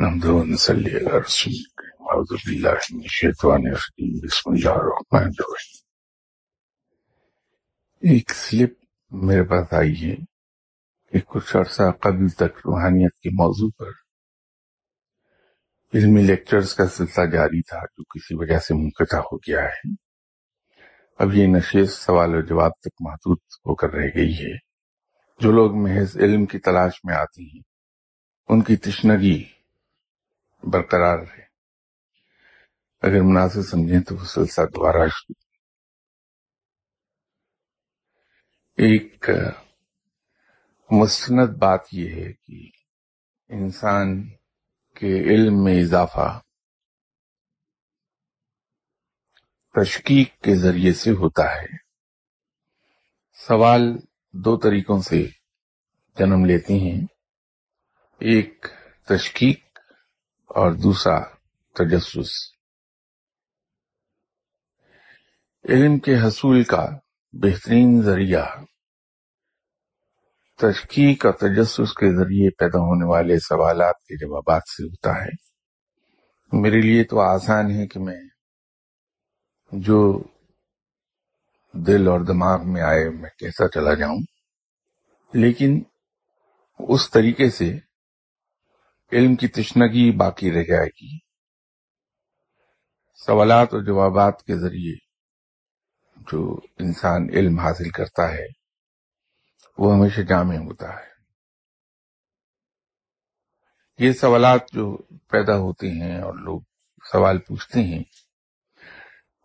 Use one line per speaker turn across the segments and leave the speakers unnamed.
نحمده ونصلي على رسول الكريم أعوذ بالله من الشيطان الرجيم بسم الله الرحمن الرحيم ایک سلپ میرے پاس آئی ہے کہ کچھ عرصہ قبل تک روحانیت کے موضوع پر علمی لیکچرز کا سلسلہ جاری تھا، جو کسی وجہ سے منقطع ہو گیا ہے۔ اب یہ نشست سوال و جواب تک محدود ہو کر رہ گئی ہے۔ جو لوگ محض علم کی تلاش میں آتے ہیں، ان کی تشنگی برقرار رہے۔ اگر مناسب سمجھیں تو وہ سلسلہ دوبارہ ایک مستند بات یہ ہے کہ انسان کے علم میں اضافہ تشکیق کے ذریعے سے ہوتا ہے۔ سوال دو طریقوں سے جنم لیتے ہیں۔ ایک، تشکیق اور دوسرا تجسس۔ علم کے حصول کا بہترین ذریعہ۔ تشکیق اور تجسس کے ذریعے پیدا ہونے والے سوالات کے جوابات سے ہوتا ہے۔ میرے لیے تو آسان ہے کہ میں جو دل اور دماغ میں آئے میں کیسا چلا جاؤں، لیکن اس طریقے سے علم کی تشنگی باقی رہ جائے گی۔ سوالات اور جوابات کے ذریعے جو انسان علم حاصل کرتا ہے، وہ ہمیشہ جامع ہوتا ہے۔ یہ سوالات جو پیدا ہوتے ہیں اور لوگ سوال پوچھتے ہیں،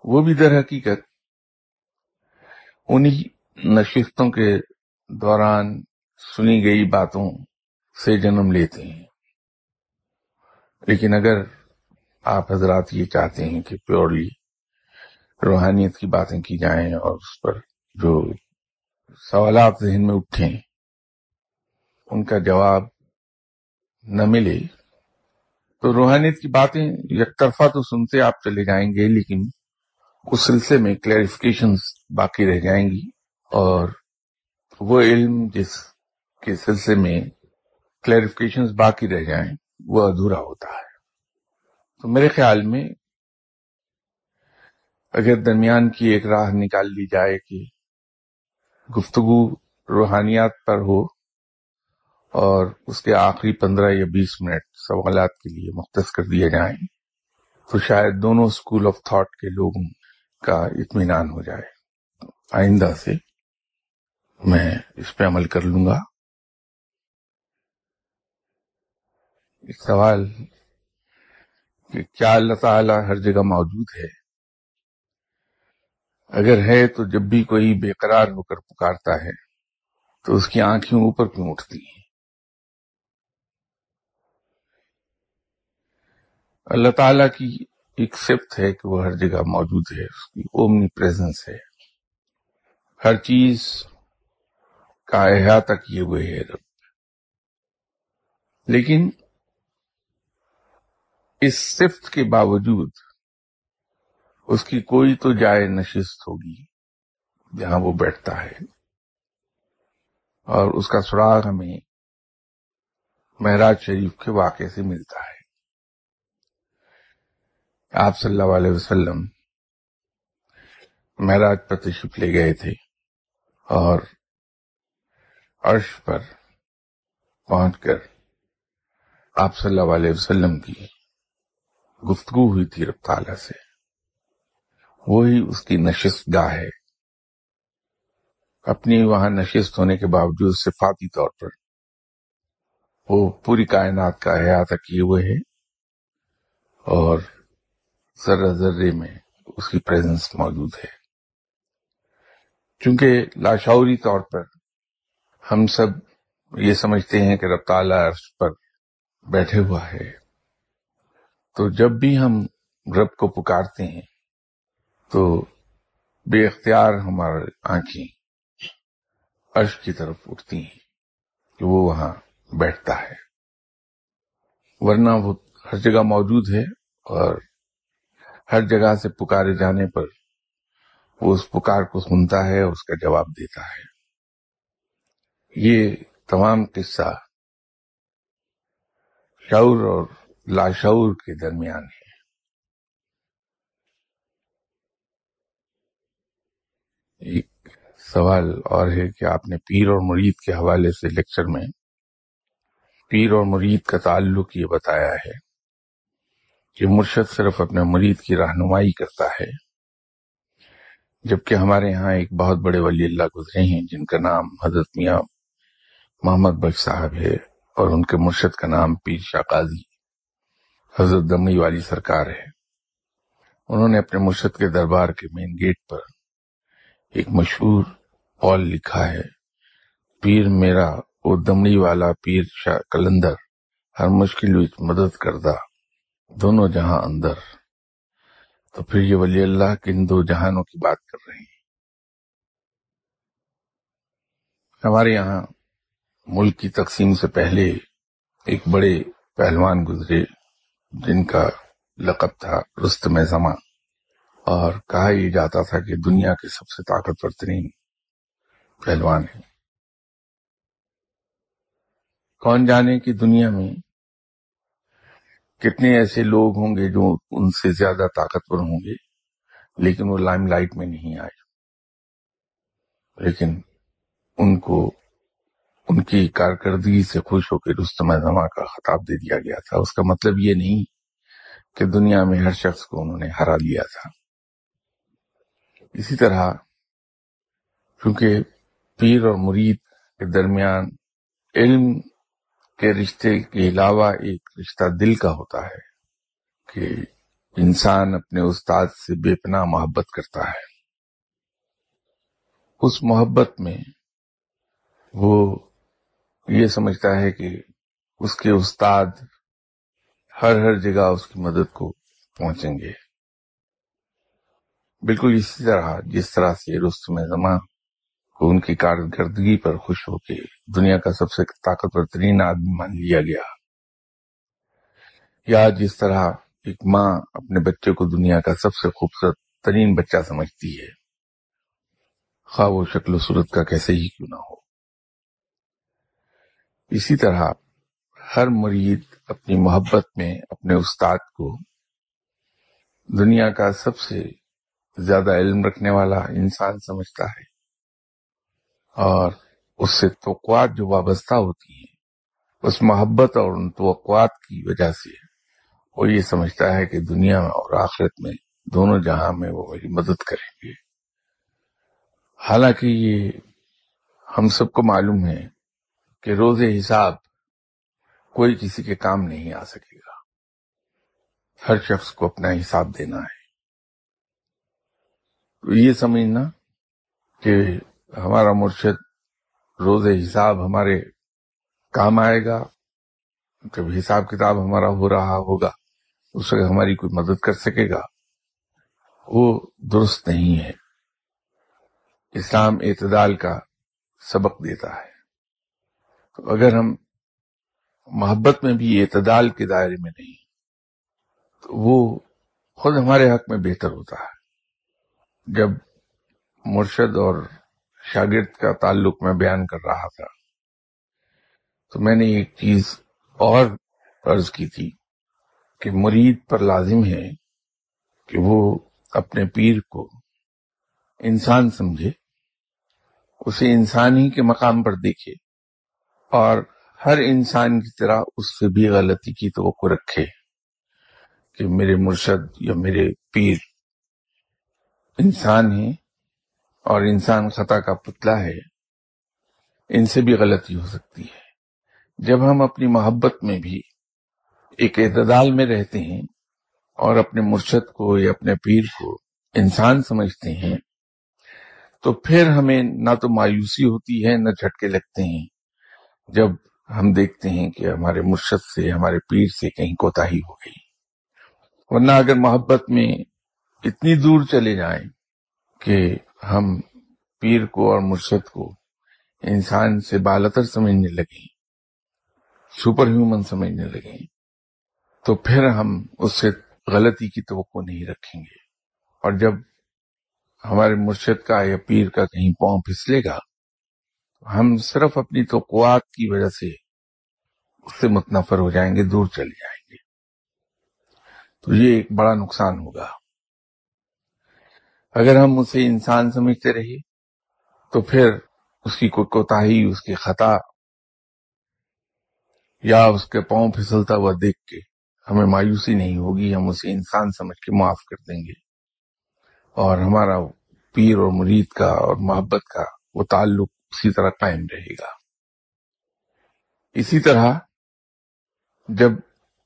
وہ بھی در حقیقت انہی نشستوں کے دوران سنی گئی باتوں سے جنم لیتے ہیں۔ لیکن اگر آپ حضرات یہ چاہتے ہیں کہ پیورلی روحانیت کی باتیں کی جائیں اور اس پر جو سوالات ذہن میں اٹھیں، ان کا جواب نہ ملے، تو روحانیت کی باتیں یک طرفہ تو سنتے آپ چلے جائیں گے، لیکن اس سلسلے میں کلیریفکیشن باقی رہ جائیں گی اور وہ علم جس کے سلسلے میں کلیریفکیشن باقی رہ جائیں۔ وہ ادھورا ہوتا ہے۔ تو میرے خیال میں اگر درمیان کی ایک راہ نکال لی جائے کہ گفتگو روحانیات پر ہو اور اس کے آخری پندرہ یا بیس منٹ سوالات کے لیے مختص کر دیے جائیں، تو شاید دونوں اسکول آف تھاٹ کے لوگوں کا اطمینان ہو جائے۔ آئندہ سے میں اس پہ عمل کر لوں گا۔ سوال کہ کیا اللہ تعالی ہر جگہ موجود ہے؟ اگر ہے تو جب بھی کوئی بے قرار ہو کر پکارتا ہے، تو اس کی آنکھیں اوپر کیوں اٹھتی ہیں؟ اللہ تعالی کی ایک صفت ہے کہ وہ ہر جگہ موجود ہے، اس کی اومنی پریزنس ہے۔ ہر چیز کا احاطہ کیے ہوئے ہے رب۔ لیکن اس صفت کے باوجود اس کی کوئی تو جائے نشست ہوگی جہاں وہ بیٹھتا ہے۔ اور اس کا سراغ ہمیں مہراج شریف کے واقعے سے ملتا ہے۔ آپ صلی اللہ علیہ وسلم مہراج پر تشریف لے گئے تھے اور عرش پر پہنچ کر آپ صلی اللہ علیہ وسلم کی گفتگو ہوئی تھی رب تعالیٰ سے۔ وہی اس کی نشست گاہ ہے۔ اپنی وہاں نشست ہونے کے باوجود صفاتی طور پر۔ وہ پوری کائنات کا احاطہ کیے ہوئے ہے۔ اور ذرہ ذرے میں اس کی پریزنس موجود ہے۔ چونکہ لاشعوری طور پر ہم سب یہ سمجھتے ہیں کہ رب تعالیٰ عرش پر بیٹھے ہوا ہے۔ تو جب بھی ہم رب کو پکارتے ہیں، تو بے اختیار ہماری آنکھیں عرش کی طرف اٹھتی ہیں کہ وہ وہاں بیٹھتا ہے۔ ورنہ وہ ہر جگہ موجود ہے اور ہر جگہ سے پکارے جانے پر وہ اس پکار کو سنتا ہے اور اس کا جواب دیتا ہے۔ یہ تمام قصہ شعور اور لاشعور کے درمیان ہے۔ ایک سوال اور ہے کہ آپ نے پیر اور مرید کے حوالے سے لیکچر میں پیر اور مرید کا تعلق یہ بتایا ہے کہ مرشد صرف اپنے مرید کی رہنمائی کرتا ہے، جبکہ ہمارے ہاں ایک بہت بڑے ولی اللہ گزرے ہیں جن کا نام حضرت میاں محمد بخش صاحب ہے اور ان کے مرشد کا نام پیر شاہ قاضی حضرت دمنی والی سرکار ہے۔ انہوں نے اپنے مرشد کے دربار کے مین گیٹ پر ایک مشہور قول لکھا ہے، پیر میرا، وہ دمڑی والا پیر شاہ کلندر، ہر مشکل وچ مدد کردہ، دونوں جہاں اندر۔ تو پھر یہ ولی اللہ کن دو جہانوں کی بات کر رہے ہیں۔ ہمارے یہاں ملک کی تقسیم سے پہلے ایک بڑے پہلوان گزرے۔ جن کا لقب تھا رستم زمان اور کہا یہ جاتا تھا کہ دنیا کے سب سے طاقتور ترین پہلوان ہیں۔ کون جانے کہ دنیا میں کتنے ایسے لوگ ہوں گے جو ان سے زیادہ طاقتور ہوں گے، لیکن وہ لائم لائٹ میں نہیں آئے۔ لیکن ان کو ان کی کارکردگی سے خوش ہو کے رستم زما کا خطاب دے دیا گیا تھا۔ اس کا مطلب یہ نہیں کہ دنیا میں ہر شخص کو انہوں نے ہرا لیا تھا۔ اسی طرح کیونکہ پیر اور مرید کے درمیان علم کے رشتے کے علاوہ ایک رشتہ دل کا ہوتا ہے کہ انسان اپنے استاد سے بے پناہ محبت کرتا ہے۔ اس محبت میں وہ یہ سمجھتا ہے کہ اس کے استاد ہر ہر جگہ اس کی مدد کو پہنچیں گے۔ بالکل اسی طرح جس طرح سے رستم زمان کو ان کی کارکردگی پر خوش ہو کے دنیا کا سب سے طاقتور ترین آدمی مان لیا گیا۔ یا جس طرح ایک ماں اپنے بچے کو دنیا کا سب سے خوبصورت ترین بچہ سمجھتی ہے، خواہ وہ شکل و صورت کا کیسے ہی کیوں نہ ہو۔ اسی طرح ہر مرید اپنی محبت میں اپنے استاد کو دنیا کا سب سے زیادہ علم رکھنے والا انسان سمجھتا ہے اور اس سے توقعات جو وابستہ ہوتی ہیں، اس محبت اور ان توقعات کی وجہ سے وہ یہ سمجھتا ہے کہ دنیا اور آخرت میں دونوں جہاں میں وہ میری مدد کریں گے۔ حالانکہ یہ ہم سب کو معلوم ہے کہ روز حساب کوئی کسی کے کام نہیں آ سکے گا۔ ہر شخص کو اپنا حساب دینا ہے۔ تو یہ سمجھنا کہ ہمارا مرشد روز حساب ہمارے کام آئے گا، جب حساب کتاب ہمارا ہو رہا ہوگا، اس وقت ہماری کوئی مدد کر سکے گا۔ وہ درست نہیں ہے۔ اسلام اعتدال کا سبق دیتا ہے۔ تو اگر ہم محبت میں بھی اعتدال کے دائرے میں نہیں، تو وہ خود ہمارے حق میں بہتر ہوتا ہے۔ جب مرشد اور شاگرد کا تعلق میں بیان کر رہا تھا، تو میں نے ایک چیز اور عرض کی تھی کہ مرید پر لازم ہے کہ وہ اپنے پیر کو انسان سمجھے، اسے انسان ہی کے مقام پر دیکھے۔ اور ہر انسان کی طرح اس سے بھی غلطی کی توقع رکھے کہ میرے مرشد یا میرے پیر انسان ہے اور انسان خطا کا پتلا ہے، ان سے بھی غلطی ہو سکتی ہے۔ جب ہم اپنی محبت میں بھی ایک اعتدال میں رہتے ہیں اور اپنے مرشد کو یا اپنے پیر کو انسان سمجھتے ہیں، تو پھر ہمیں نہ تو مایوسی ہوتی ہے، نہ جھٹکے لگتے ہیں۔ جب ہم دیکھتے ہیں کہ ہمارے مرشد سے، ہمارے پیر سے کہیں کوتا ہی ہو گئی، ورنہ اگر محبت میں اتنی دور چلے جائیں کہ ہم پیر کو اور مرشد کو انسان سے بالتر سمجھنے لگیں، سپر ہیومن سمجھنے لگیں، تو پھر ہم اس سے غلطی کی توقع نہیں رکھیں گے۔ اور جب ہمارے مرشد کا یا پیر کا کہیں پاؤں پھسلے گا ہم صرف اپنی توقعات کی وجہ سے اس سے متنفر ہو جائیں گے، دور چلے جائیں گے۔ تو یہ ایک بڑا نقصان ہوگا۔ اگر ہم اسے انسان سمجھتے رہے تو پھر اس کی کوئی کوتاہی اس کی خطا یا اس کے پاؤں پھسلتا ہوا دیکھ کے ہمیں مایوسی نہیں ہوگی، ہم اسے انسان سمجھ کے معاف کر دیں گے۔ اور ہمارا پیر اور مرید کا اور محبت کا وہ تعلق اسی طرح قائم رہے گا۔ اسی طرح جب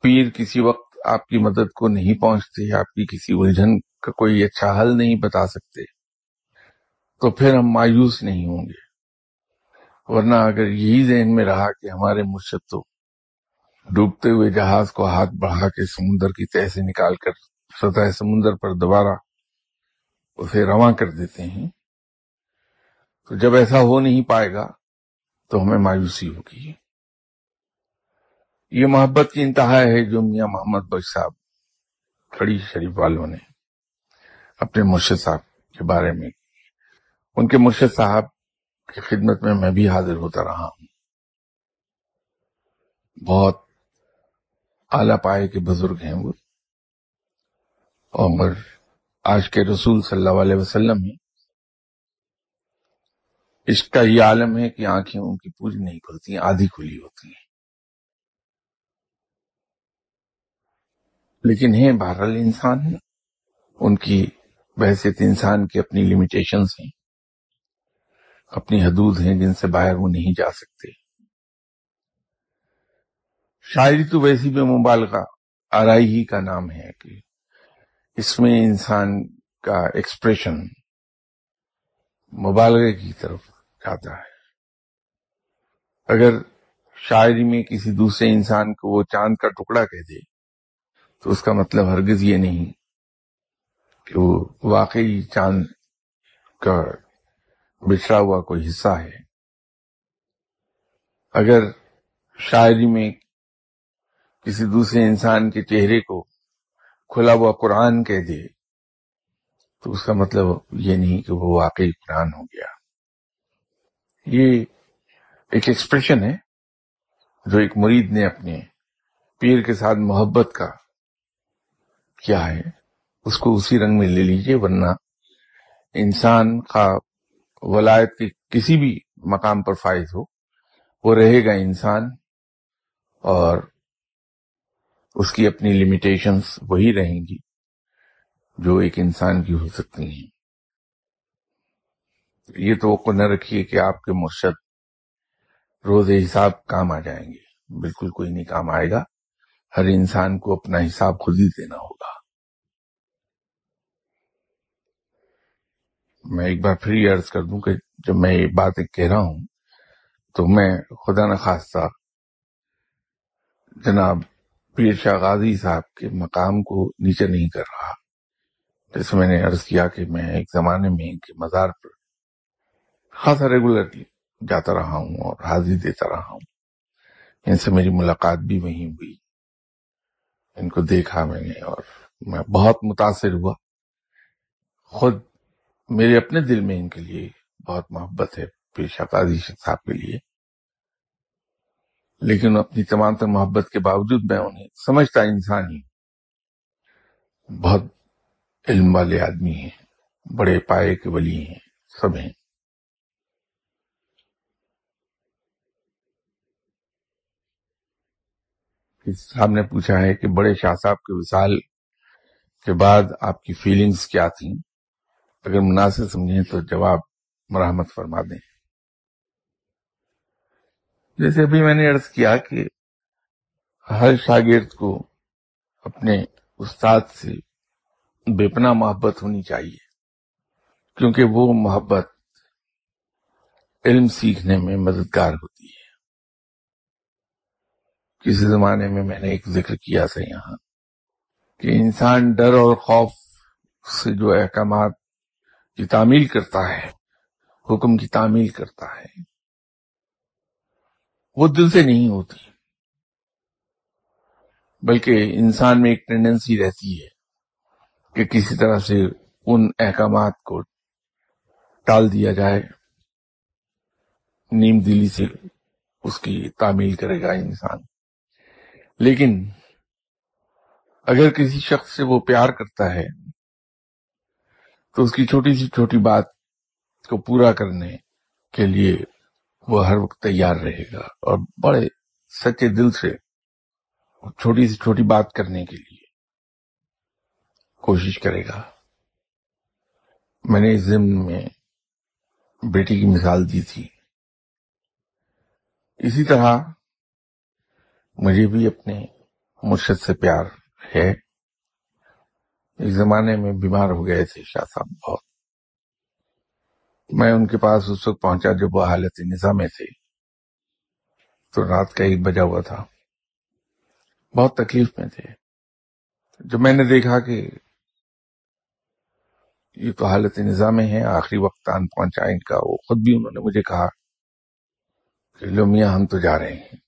پیر کسی وقت آپ کی مدد کو نہیں پہنچتے آپ کی کسی الجھن کا کوئی اچھا حل نہیں بتا سکتے، تو پھر ہم مایوس نہیں ہوں گے۔ ورنہ اگر یہی ذہن میں رہا کہ ہمارے مرشد تو ڈوبتے ہوئے جہاز کو ہاتھ بڑھا کے سمندر کی تہ سے نکال کر سطح سمندر پر دوبارہ اسے رواں کر دیتے ہیں تو جب ایسا ہو نہیں پائے گا تو ہمیں مایوسی ہوگی۔ یہ محبت کی انتہا ہے جو میاں محمد بخش صاحب، کھڑی شریف والوں نے اپنے مرشد صاحب کے بارے میں، ان کے مرشد صاحب کی خدمت میں میں بھی حاضر ہوتا رہا ہوں۔ بہت اعلی پائے کے بزرگ ہیں وہ۔ اور آج کے رسول صلی اللہ علیہ وسلم ہے اس کا یہ عالم ہے کہ آنکھیں ان کی پوری نہیں کھلتی آدھی کھلی ہوتی ہیں۔ لیکن ہیں، بہرحال انسان ان کی بحثیت انسان کی اپنی لمیٹیشنز ہیں۔ اپنی حدود ہیں جن سے باہر وہ نہیں جا سکتے۔ شاعری تو ویسی بھی مبالغہ، آرائی ہی کا نام ہے کہ اس میں انسان کا ایکسپریشن مبالغے کی طرف۔ جاتا ہے۔ اگر شاعری میں کسی دوسرے انسان کو وہ چاند کا ٹکڑا کہہ دے، تو اس کا مطلب ہرگز یہ نہیں کہ وہ واقعی چاند کا بچھڑا ہوا کوئی حصہ ہے۔ اگر شاعری میں کسی دوسرے انسان کے چہرے کو کھلا ہوا قرآن کہہ دے، تو اس کا مطلب یہ نہیں کہ وہ واقعی قرآن ہو گیا۔ یہ ایک ایکسپریشن ہے جو ایک مرید نے اپنے پیر کے ساتھ محبت کا کیا ہے، اس کو اسی رنگ میں لے لیجیے، ورنہ انسان کا ولایت کے کسی بھی مقام پر فائز ہو، وہ رہے گا انسان اور اس کی اپنی لمیٹیشنز وہی رہیں گی جو ایک انسان کی ہو سکتی ہیں۔ یہ تو نہ رکھیے کہ آپ کے مرشد روز حساب کام آ جائیں گے۔ بالکل کوئی نہیں کام آئے گا۔ ہر انسان کو اپنا حساب خود ہی دینا ہوگا۔ میں ایک بار پھر یہ عرض کر دوں کہ جب میں یہ بات کہہ رہا ہوں تو میں خدا نخواستہ جناب پیر شاہ غازی صاحب کے مقام کو نیچے نہیں کر رہا۔ جیسے میں نے عرض کیا کہ میں ایک زمانے میں ان کے مزار پر خاصا ریگولرلی جاتا رہا ہوں اور حاضری دیتا رہا ہوں۔ ان سے میری ملاقات بھی وہیں ہوئی۔ ان کو دیکھا میں نے اور میں بہت متاثر ہوا۔ خود میرے اپنے دل میں ان کے لیے بہت محبت ہے پیر شاہ قاضی صاحب کے لیے۔ لیکن اپنی تمام تر محبت کے باوجود میں انہیں سمجھتا انسان ہی بہت علم والے آدمی ہیں، بڑے پائے کے ولی ہیں، سب ہیں۔ صاحب نے پوچھا ہے کہ بڑے شاہ صاحب کے وصال کے بعد آپ کی فیلنگز کیا تھیں؟ اگر مناسب سمجھیں تو جواب مرحمت فرما دیں۔ جیسے ابھی میں نے عرض کیا کہ ہر شاگرد کو اپنے استاد سے بے پناہ محبت ہونی چاہیے، کیونکہ وہ محبت علم سیکھنے میں مددگار ہوتی ہے۔ کسی زمانے میں میں نے ایک ذکر کیا تھا یہاں کہ انسان ڈر اور خوف سے جو احکامات کی تعمیل کرتا ہے، حکم کی تعمیل کرتا ہے، وہ دل سے نہیں ہوتی۔ بلکہ انسان میں ایک ٹینڈنسی رہتی ہے کہ کسی طرح سے ان احکامات کو ٹال دیا جائے۔ نیم دلی سے اس کی تعمیل کرے گا انسان۔ لیکن اگر کسی شخص سے وہ پیار کرتا ہے، تو اس کی چھوٹی سی چھوٹی بات کو پورا کرنے کے لیے وہ ہر وقت تیار رہے گا اور بڑے سچے دل سے چھوٹی سی چھوٹی بات کرنے کے لیے کوشش کرے گا۔ میں نے اس ضمن میں بیٹی کی مثال دی تھی۔ اسی طرح مجھے بھی اپنے مرشد سے پیار ہے۔ اس زمانے میں بیمار ہو گئے تھے شاہ صاحب بہت۔ میں ان کے پاس اس وقت پہنچا جب وہ حالت نظام میں تھے۔ تو رات کا ایک بجا ہوا تھا۔ بہت تکلیف میں تھے۔ جب میں نے دیکھا کہ یہ تو حالت نظام میں ہے، آخری وقت آن پہنچا، ان کا وہ خود بھی انہوں نے مجھے کہا کہ لو میاں، ہم تو جا رہے ہیں۔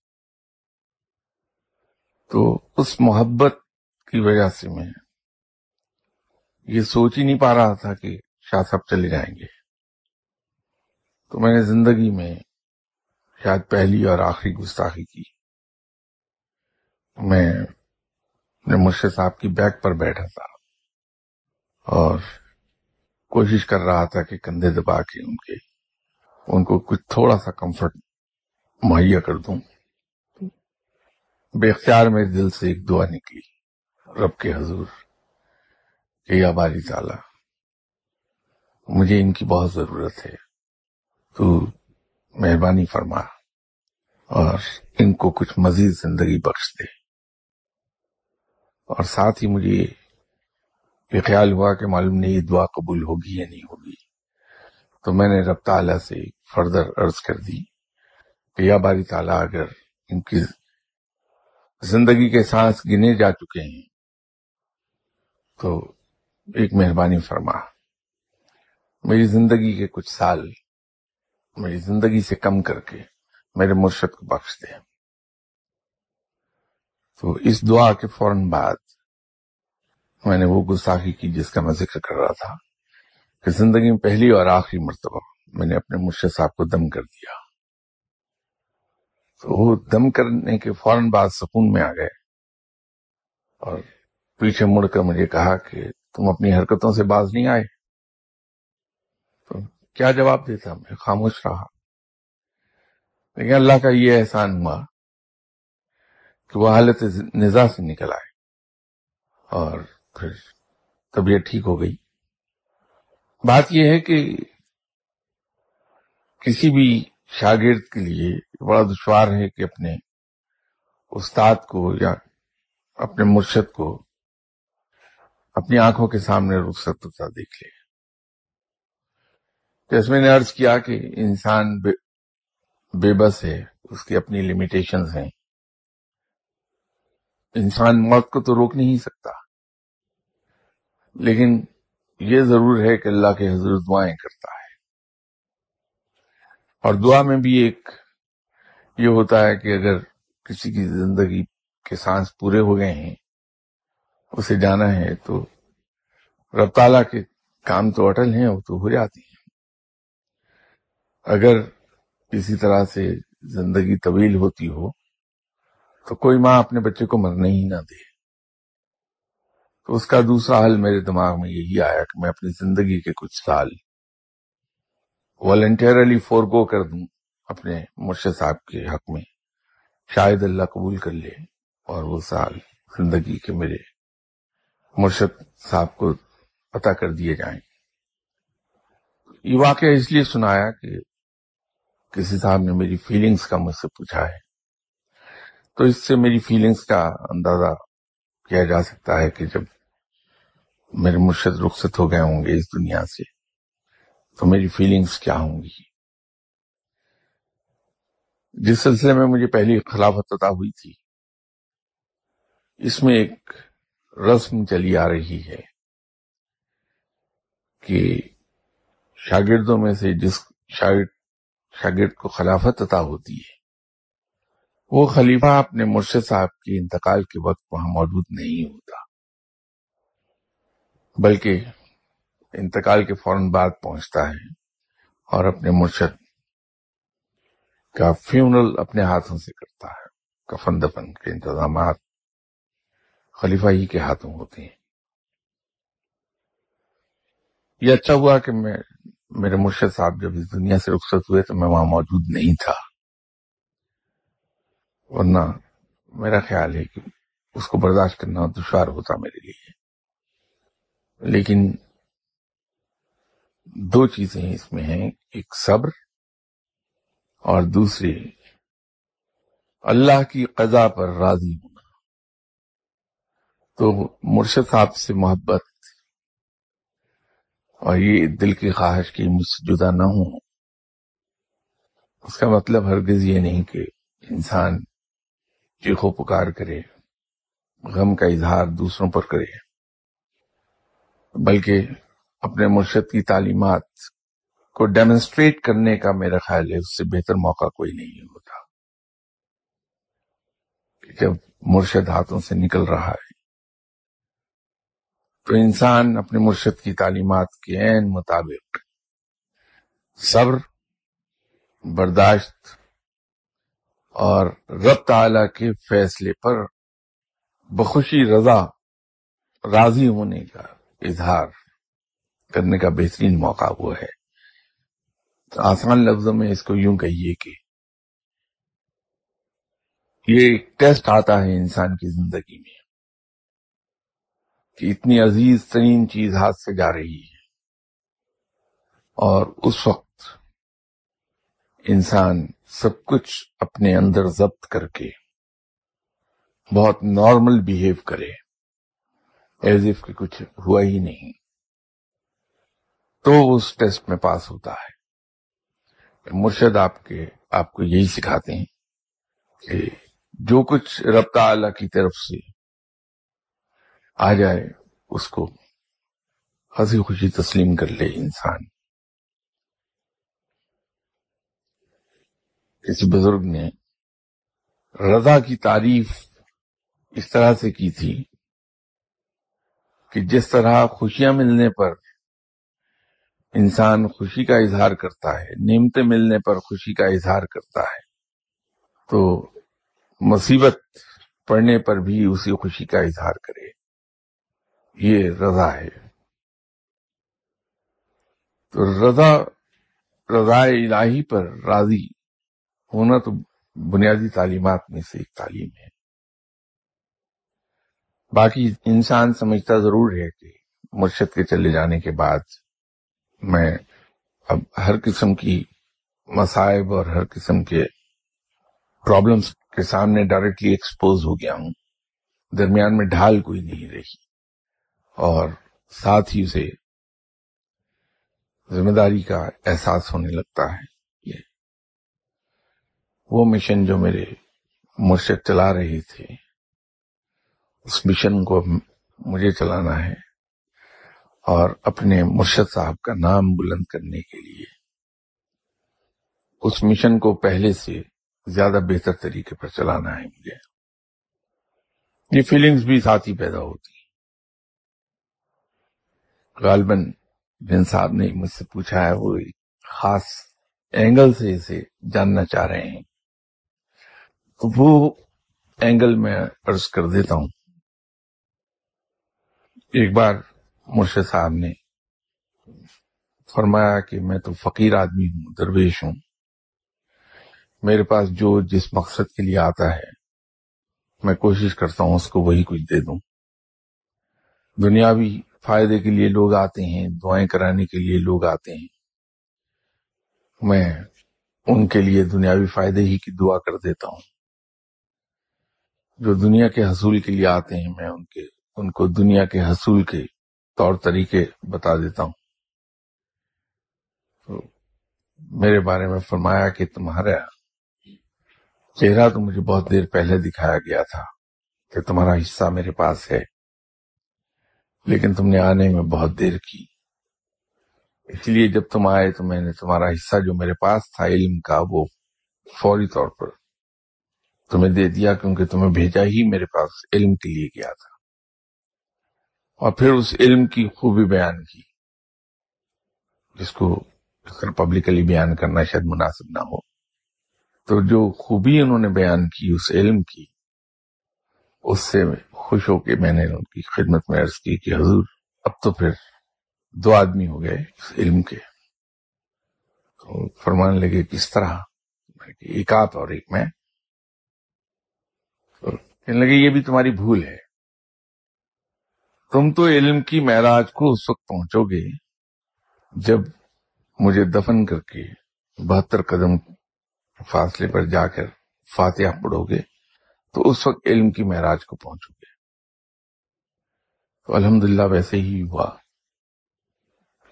تو اس محبت کی وجہ سے میں یہ سوچ ہی نہیں پا رہا تھا کہ شاہ صاحب چلے جائیں گے۔ تو میں نے زندگی میں شاید پہلی اور آخری گستاخی کی۔ میں مرشد صاحب کی بیک پر بیٹھا تھا اور کوشش کر رہا تھا کہ کندھے دبا کے ان کے، ان کو کچھ تھوڑا سا کمفرٹ مہیا کر دوں۔ بے اختیار میرے دل سے ایک دعا نکلی، رب کے حضور، کہ یا باری تعالی مجھے ان کی بہت ضرورت ہے، تو مہربانی فرما اور ان کو کچھ مزید زندگی بخش دے۔ اور ساتھ ہی مجھے یہ خیال ہوا کہ معلوم نہیں یہ دعا قبول ہوگی یا نہیں ہوگی، تو میں نے رب تعالیٰ سے فردر عرض کر دی کہ یا باری تعالیٰ اگر ان کی زندگی کے سانس گنے جا چکے ہیں۔ تو ایک مہربانی فرما۔ میری زندگی کے کچھ سال میری زندگی سے کم کر کے میرے مرشد کو بخش دے۔ تو اس دعا کے فوراً بعد میں نے وہ گستاخی کی جس کا میں ذکر کر رہا تھا کہ زندگی میں پہلی اور آخری مرتبہ میں نے اپنے مرشد صاحب کو دم کر دیا۔ وہ دم کرنے کے فوراً بعد سکون میں آ گئے۔ اور پیچھے مڑ کر مجھے کہا کہ تم اپنی حرکتوں سے باز نہیں آئے۔ تو کیا جواب دیتا؟ میں خاموش رہا۔ لیکن اللہ کا یہ احسان ہوا کہ وہ حالت نزا سے نکل آئے اور پھر طبیعت ٹھیک ہو گئی۔ بات یہ ہے کہ کسی بھی شاگرد کے لیے بڑا دشوار ہے کہ اپنے استاد کو یا اپنے مرشد کو اپنی آنکھوں کے سامنے رخصت ہوتا دیکھ لے۔ جیسے میں نے عرض کیا کہ انسان بے بے بس ہے، اس کی اپنی لمیٹیشنز ہیں۔ انسان موت کو تو روک نہیں سکتا۔ لیکن یہ ضرور ہے کہ اللہ کے حضور دعائیں کرتا ہے۔ اور دعا میں بھی ایک یہ ہوتا ہے کہ اگر کسی کی زندگی کے سانس پورے ہو گئے ہیں، اسے جانا ہے تو رب تعالیٰ کے کام تو اٹل ہیں، وہ تو ہو جاتی ہیں۔ اگر کسی طرح سے زندگی طویل ہوتی ہو تو کوئی ماں اپنے بچے کو مرنے ہی نہ دے۔ تو اس کا دوسرا حل میرے دماغ میں یہی آیا کہ میں اپنی زندگی کے کچھ سال والنٹیرلی فور گو کر دوں اپنے مرشد صاحب کے حق میں، شاید اللہ قبول کر لے اور وہ سال زندگی کے میرے مرشد صاحب کو پتہ کر دیے جائیں۔ یہ واقعہ اس لیے سنایا کہ کسی صاحب نے میری فیلنگز کا مجھ سے پوچھا ہے۔ تو اس سے میری فیلنگز کا اندازہ کیا جا سکتا ہے کہ جب میرے مرشد رخصت ہو گئے ہوں گے اس دنیا سے تو میری فیلنگز کیا ہوں گی؟ جس سلسلے میں مجھے پہلی خلافت عطا ہوئی تھی، اس میں ایک رسم چلی آ رہی ہے کہ شاگردوں میں سے جس شاگرد شاگرد کو خلافت عطا ہوتی ہے، وہ خلیفہ اپنے مرشد صاحب کے انتقال کے وقت وہاں موجود نہیں ہوتا، بلکہ انتقال کے فوراً بعد پہنچتا ہے اور اپنے مرشد کا فیونل اپنے ہاتھوں سے کرتا ہے۔ کفن دفن کے انتظامات خلیفہ ہی کے ہاتھوں ہوتے ہیں۔ یہ اچھا ہوا کہ میں، میرے مرشد صاحب جب اس دنیا سے رخصت ہوئے تو میں وہاں موجود نہیں تھا۔ ورنہ میرا خیال ہے کہ اس کو برداشت کرنا دشوار ہوتا میرے لیے۔ لیکن دو چیزیں اس میں ہیں، ایک صبر اور دوسری اللہ کی قضا پر راضی ہونا۔ تو مرشد صاحب سے محبت اور یہ دل کی خواہش کی مجھ سے جدا نہ ہوں۔ اس کا مطلب ہرگز یہ نہیں کہ انسان چیخو پکار کرے، غم کا اظہار دوسروں پر کرے، بلکہ اپنے مرشد کی تعلیمات کو ڈیمونسٹریٹ کرنے کا میرا خیال ہے، اس سے بہتر موقع کوئی نہیں ہوتا۔ جب مرشد ہاتھوں سے نکل رہا ہے، تو انسان اپنے مرشد کی تعلیمات کے عین مطابق صبر، برداشت اور رب تعالی کے فیصلے پر بخوشی، رضا، راضی ہونے کا اظہار۔ کرنے کا بہترین موقع وہ ہے۔ آسان لفظوں میں اس کو یوں کہیے کہ یہ ایک ٹیسٹ آتا ہے انسان کی زندگی میں کہ اتنی عزیز ترین چیز ہاتھ سے جا رہی ہے اور اس وقت انسان سب کچھ اپنے اندر ضبط کر کے بہت نارمل بیہیو کرے ایز اف کہ کچھ ہوا ہی نہیں۔ تو اس ٹیسٹ میں پاس ہوتا ہے۔ مرشد آپ کے، آپ کو یہی سکھاتے ہیں کہ جو کچھ رب تعالی کی طرف سے آ جائے، اس کو ہنسی خوشی تسلیم کر لے انسان۔ کسی بزرگ نے رضا کی تعریف اس طرح سے کی تھی کہ جس طرح خوشیاں ملنے پر انسان خوشی کا اظہار کرتا ہے، نعمتیں ملنے پر خوشی کا اظہار کرتا ہے۔ تو مصیبت پڑنے پر بھی اسی خوشی کا اظہار کرے۔ یہ رضا ہے۔ تو رضا رضا الہی پر راضی ہونا تو بنیادی تعلیمات میں سے ایک تعلیم ہے۔ باقی انسان سمجھتا ضرور ہے کہ مرشد کے چلے جانے کے بعد میں اب ہر قسم کی مسائب اور ہر قسم کے پرابلمس کے سامنے ڈائریکٹلی ایکسپوز ہو گیا ہوں۔ درمیان میں ڈھال کوئی نہیں رہی۔ اور ساتھ ہی اسے ذمہ داری کا احساس ہونے لگتا ہے۔ یہ وہ مشن جو میرے مرشد چلا رہے تھے، اس مشن کو مجھے چلانا ہے۔ اور اپنے مرشد صاحب کا نام بلند کرنے کے لیے۔ اس مشن کو پہلے سے زیادہ بہتر طریقے پر چلانا ہے مجھے۔ یہ فیلنگز بھی ساتھ ہی پیدا ہوتی غالباً جن صاحب نے مجھ سے پوچھا ہے، وہ خاص اینگل سے اسے جاننا چاہ رہے ہیں۔ تو وہ اینگل میں عرض کر دیتا ہوں۔ ایک بار مرشد صاحب نے فرمایا کہ میں تو فقیر آدمی ہوں، درویش ہوں۔ میرے پاس جو جس مقصد کے لیے آتا ہے، میں کوشش کرتا ہوں اس کو وہی کچھ دے دوں۔ دنیاوی فائدے کے لیے لوگ آتے ہیں، دعائیں کرانے کے لیے لوگ آتے ہیں۔ میں ان کے لیے دنیاوی فائدے ہی کی دعا کر دیتا ہوں۔ جو دنیا کے حصول کے لیے آتے ہیں، میں ان کے، ان کو دنیا کے حصول کے طور طریقے بتا دیتا ہوں۔ تو میرے بارے میں فرمایا کہ تمہارا چہرہ تو مجھے بہت دیر پہلے دکھایا گیا تھا کہ تمہارا حصہ میرے پاس ہے، لیکن تم نے آنے میں بہت دیر کی۔ اس لیے جب تم آئے تو میں نے تمہارا حصہ جو میرے پاس تھا علم کا وہ فوری طور پر تمہیں دے دیا، کیونکہ تمہیں بھیجا ہی میرے پاس علم کے لیے گیا تھا۔ اور پھر اس علم کی خوبی بیان کی، جس کو پبلکلی بیان کرنا شاید مناسب نہ ہو۔ تو جو خوبی انہوں نے بیان کی، اس علم کی، اس سے خوش ہو کے میں نے ان کی خدمت میں عرض کی کہ حضور، اب تو پھر دو آدمی ہو گئے اس علم کے۔ تو فرمانے لگے کس طرح؟ ایک آپ اور ایک میں۔ کہنے لگے، یہ بھی تمہاری بھول ہے۔ تم تو علم کی معراج کو اس وقت پہنچو گے جب مجھے دفن کر کے بہتر قدم فاصلے پر جا کر فاتحہ پڑھو گے، تو اس وقت علم کی معراج کو پہنچو گے۔ تو الحمدللہ ویسے ہی ہوا۔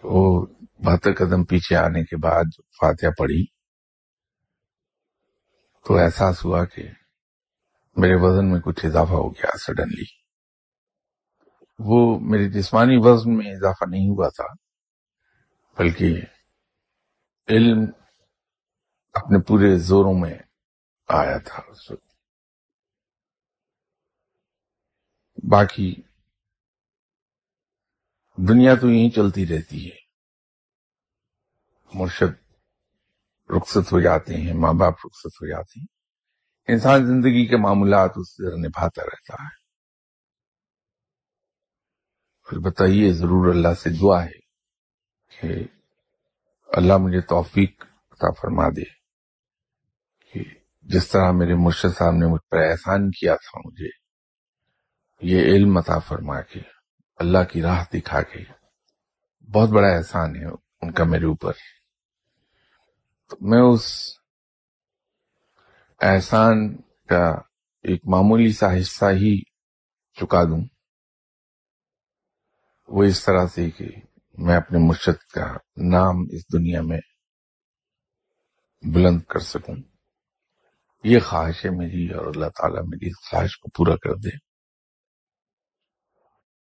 وہ بہتر قدم پیچھے آنے کے بعد فاتحہ پڑھی۔ تو احساس ہوا کہ میرے وزن میں کچھ اضافہ ہو گیا سڈنلی وہ میرے جسمانی وزن میں اضافہ نہیں ہوا تھا، بلکہ علم اپنے پورے زوروں میں آیا تھا۔ اس وقت باقی دنیا تو یہیں چلتی رہتی ہے۔ مرشد رخصت ہو جاتے ہیں، ماں باپ رخصت ہو جاتے ہیں۔ انسان زندگی کے معاملات اس طرح نبھاتا رہتا ہے۔ پھر بتائیے، ضرور اللہ سے دعا ہے کہ اللہ مجھے توفیق عطا فرما دے کہ جس طرح میرے مرشد صاحب نے مجھ پر احسان کیا تھا مجھے، یہ علم عطا فرما کے، اللہ کی راہ دکھا کے۔ بہت بڑا احسان ہے ان کا میرے اوپر۔ تو میں اس احسان کا ایک معمولی سا حصہ ہی چکا دوں۔ وہ اس طرح سے کہ میں اپنے مرشد کا نام اس دنیا میں بلند کر سکوں۔ یہ خواہش ہے میری اور اللہ تعالیٰ میری اس خواہش کو پورا کر دے۔